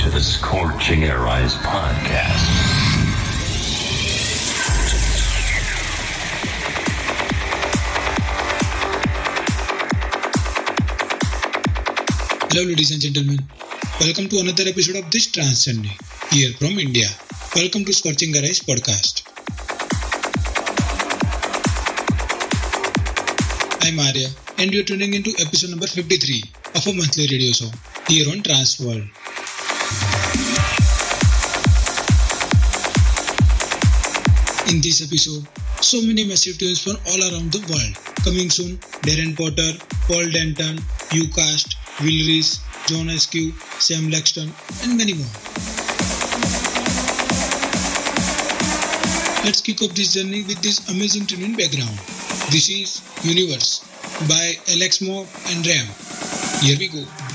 To the Scorching Air Eyes podcast. Hello, ladies and gentlemen. Welcome to another episode of this Trans here from India. Welcome to Scorching Air Eyes podcast. I'm Arya, and you're tuning into episode number 53 of a monthly radio show here on Trance In this episode, so many massive tunes from all around the world. Coming soon, Darren Porter, Paul Denton, Ucast, Will Rees, John Askew, Sam Laxton, and many more. Let's kick off this journey with this amazing tune in background. This is Universe by Alex Moore and Ram. Here we go.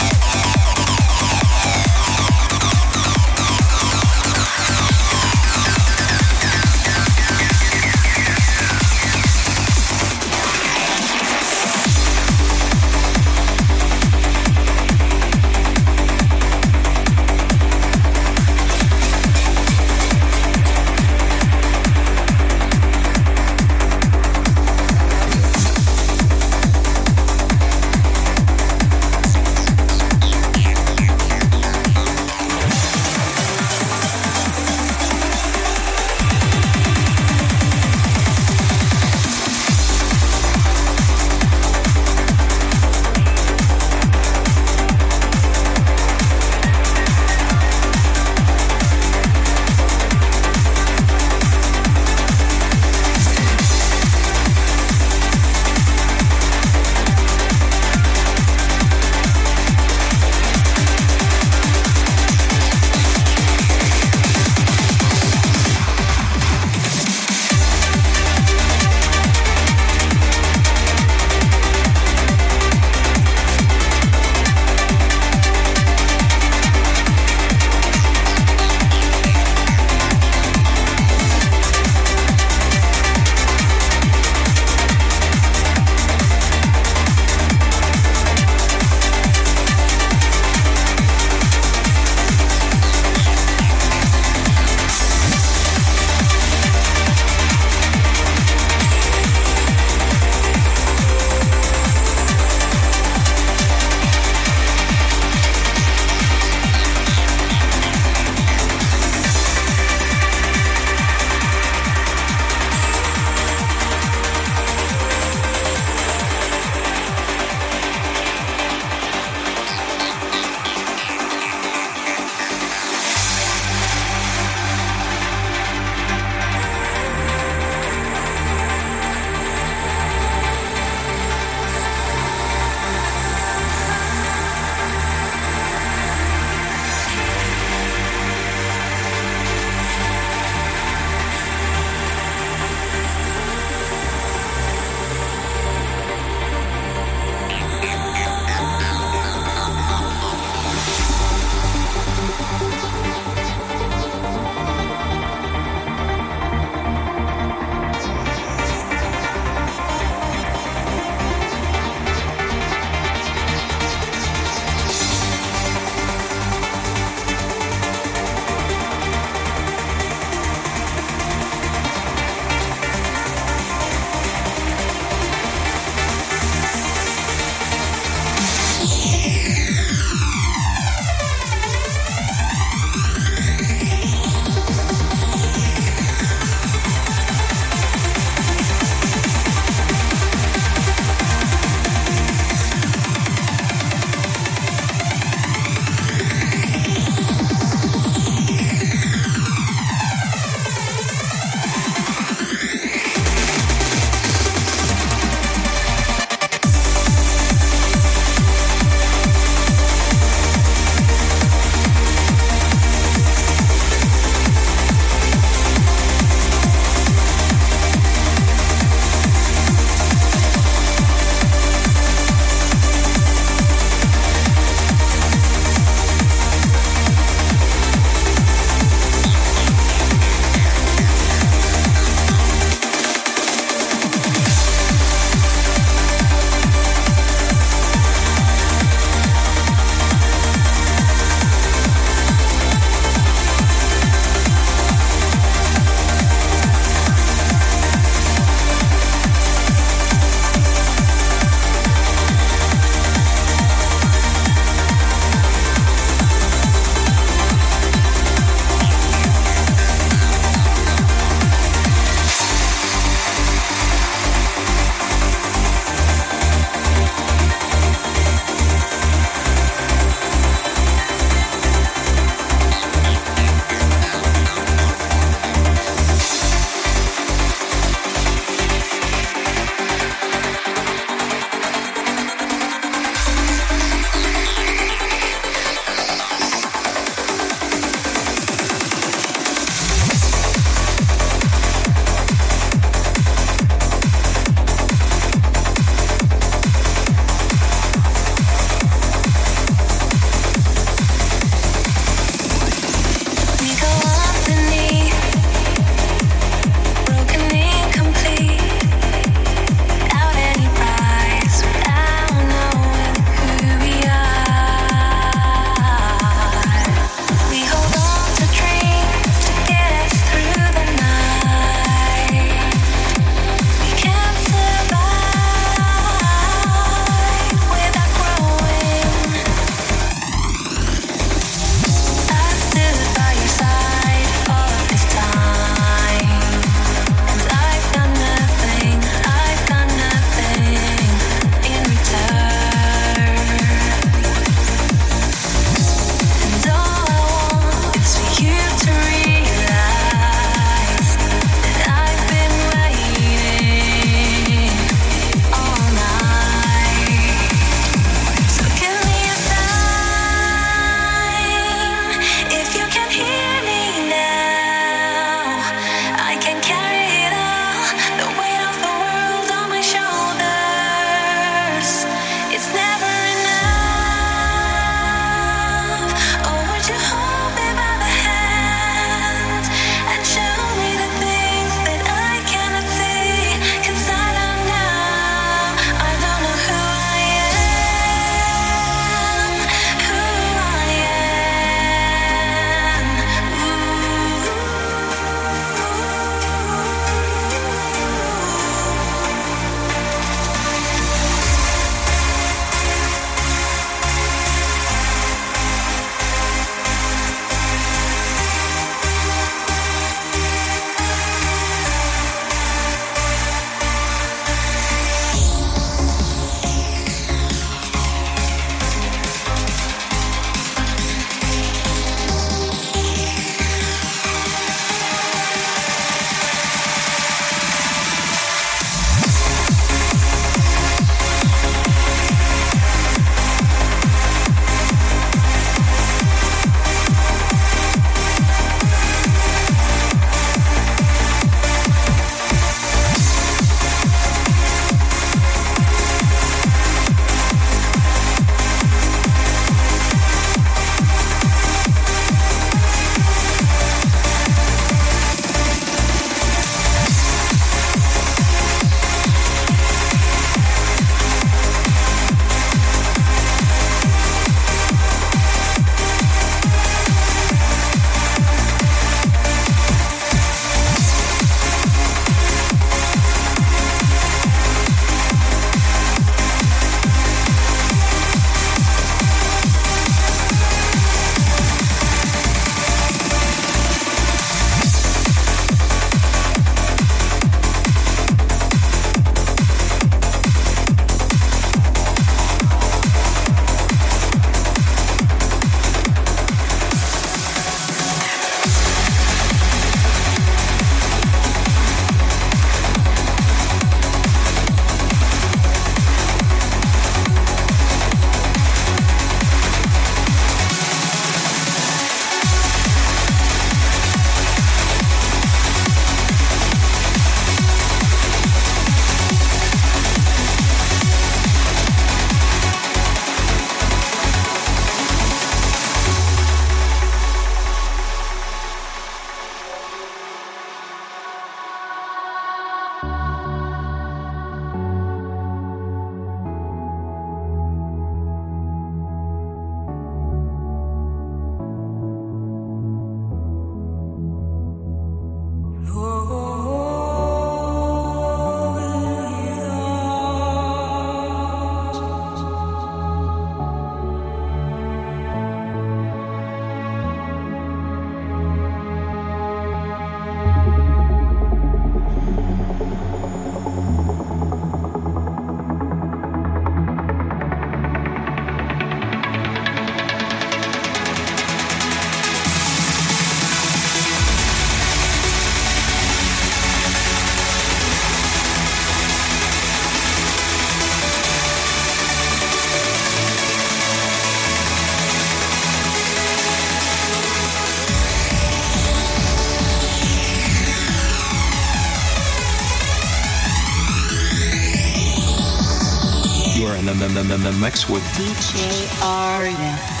Mix with DJ.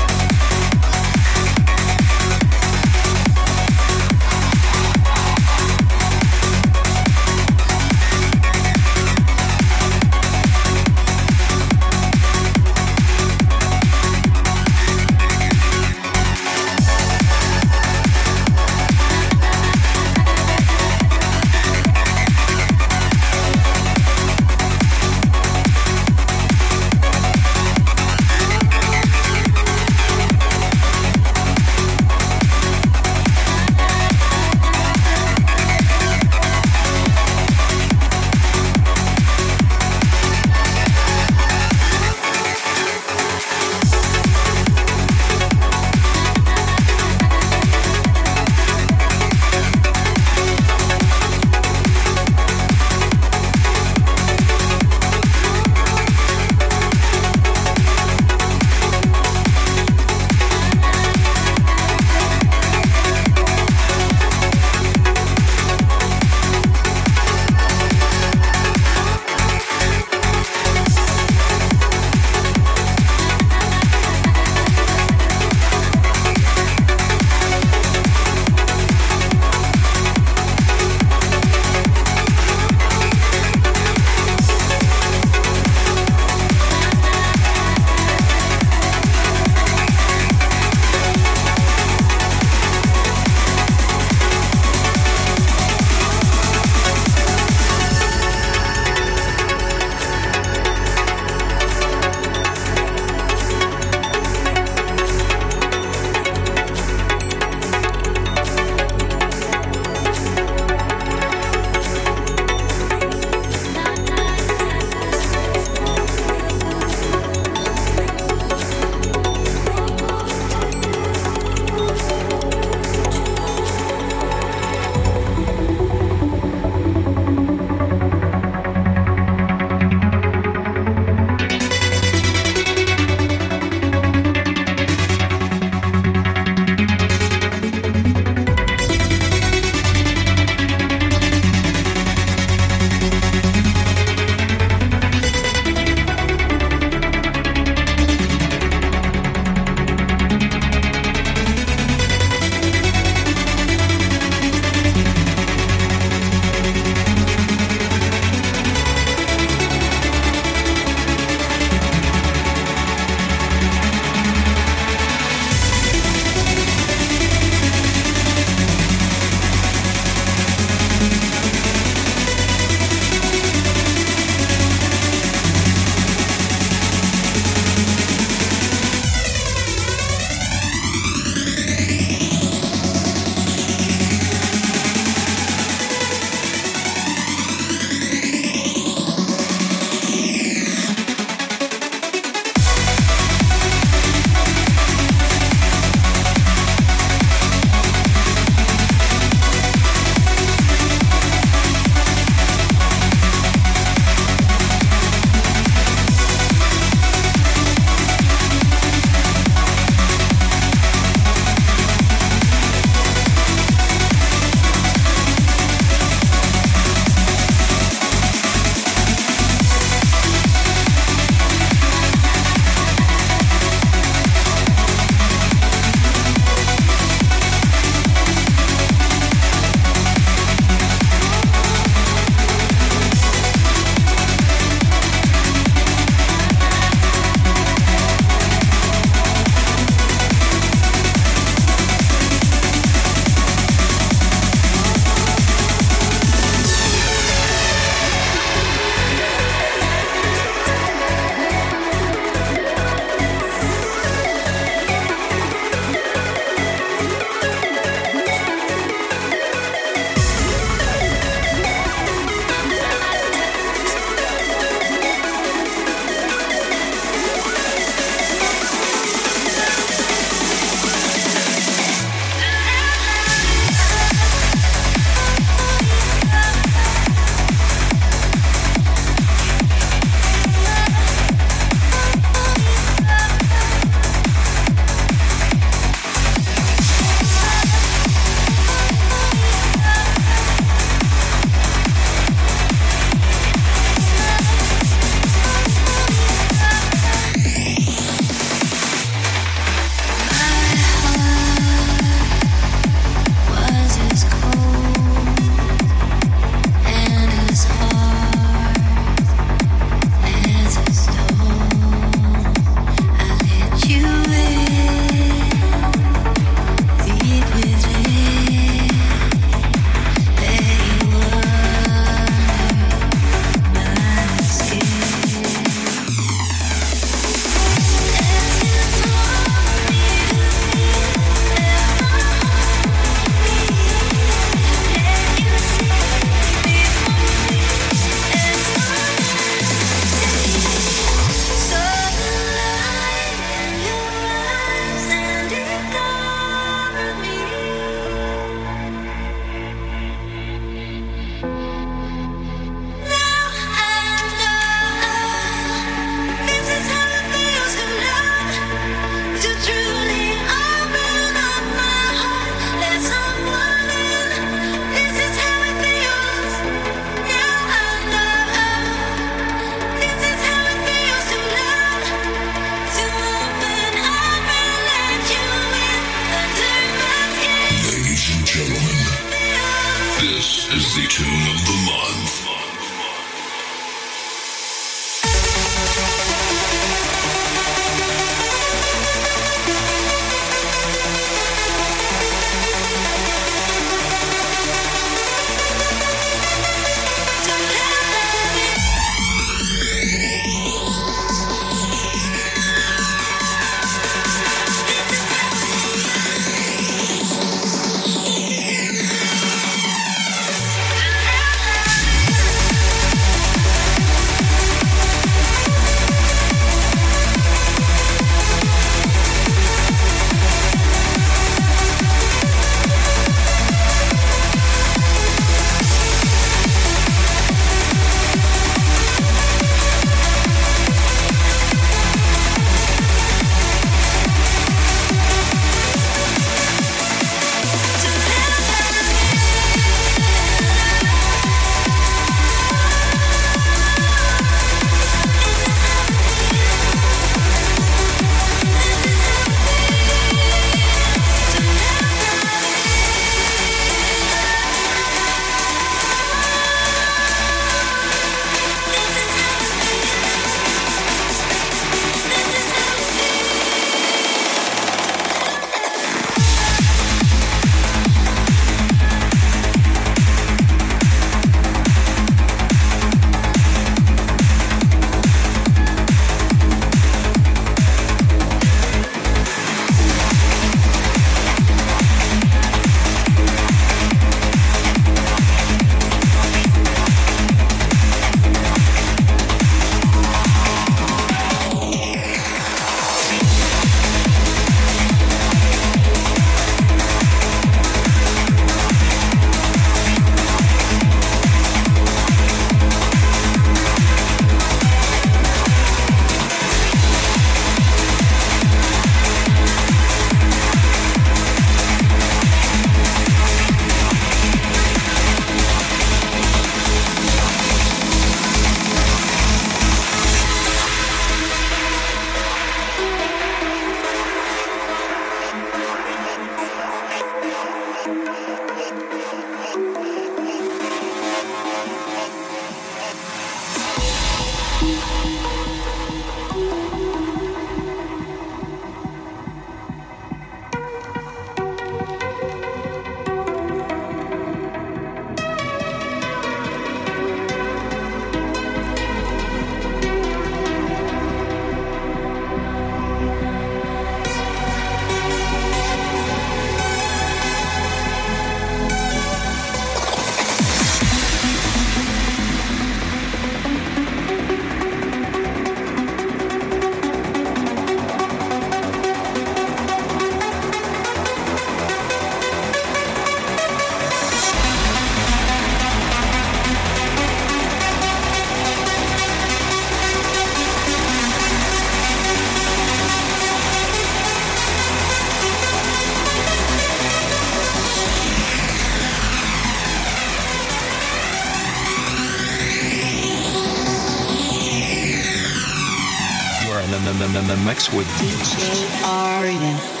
Mix with DJ Arden.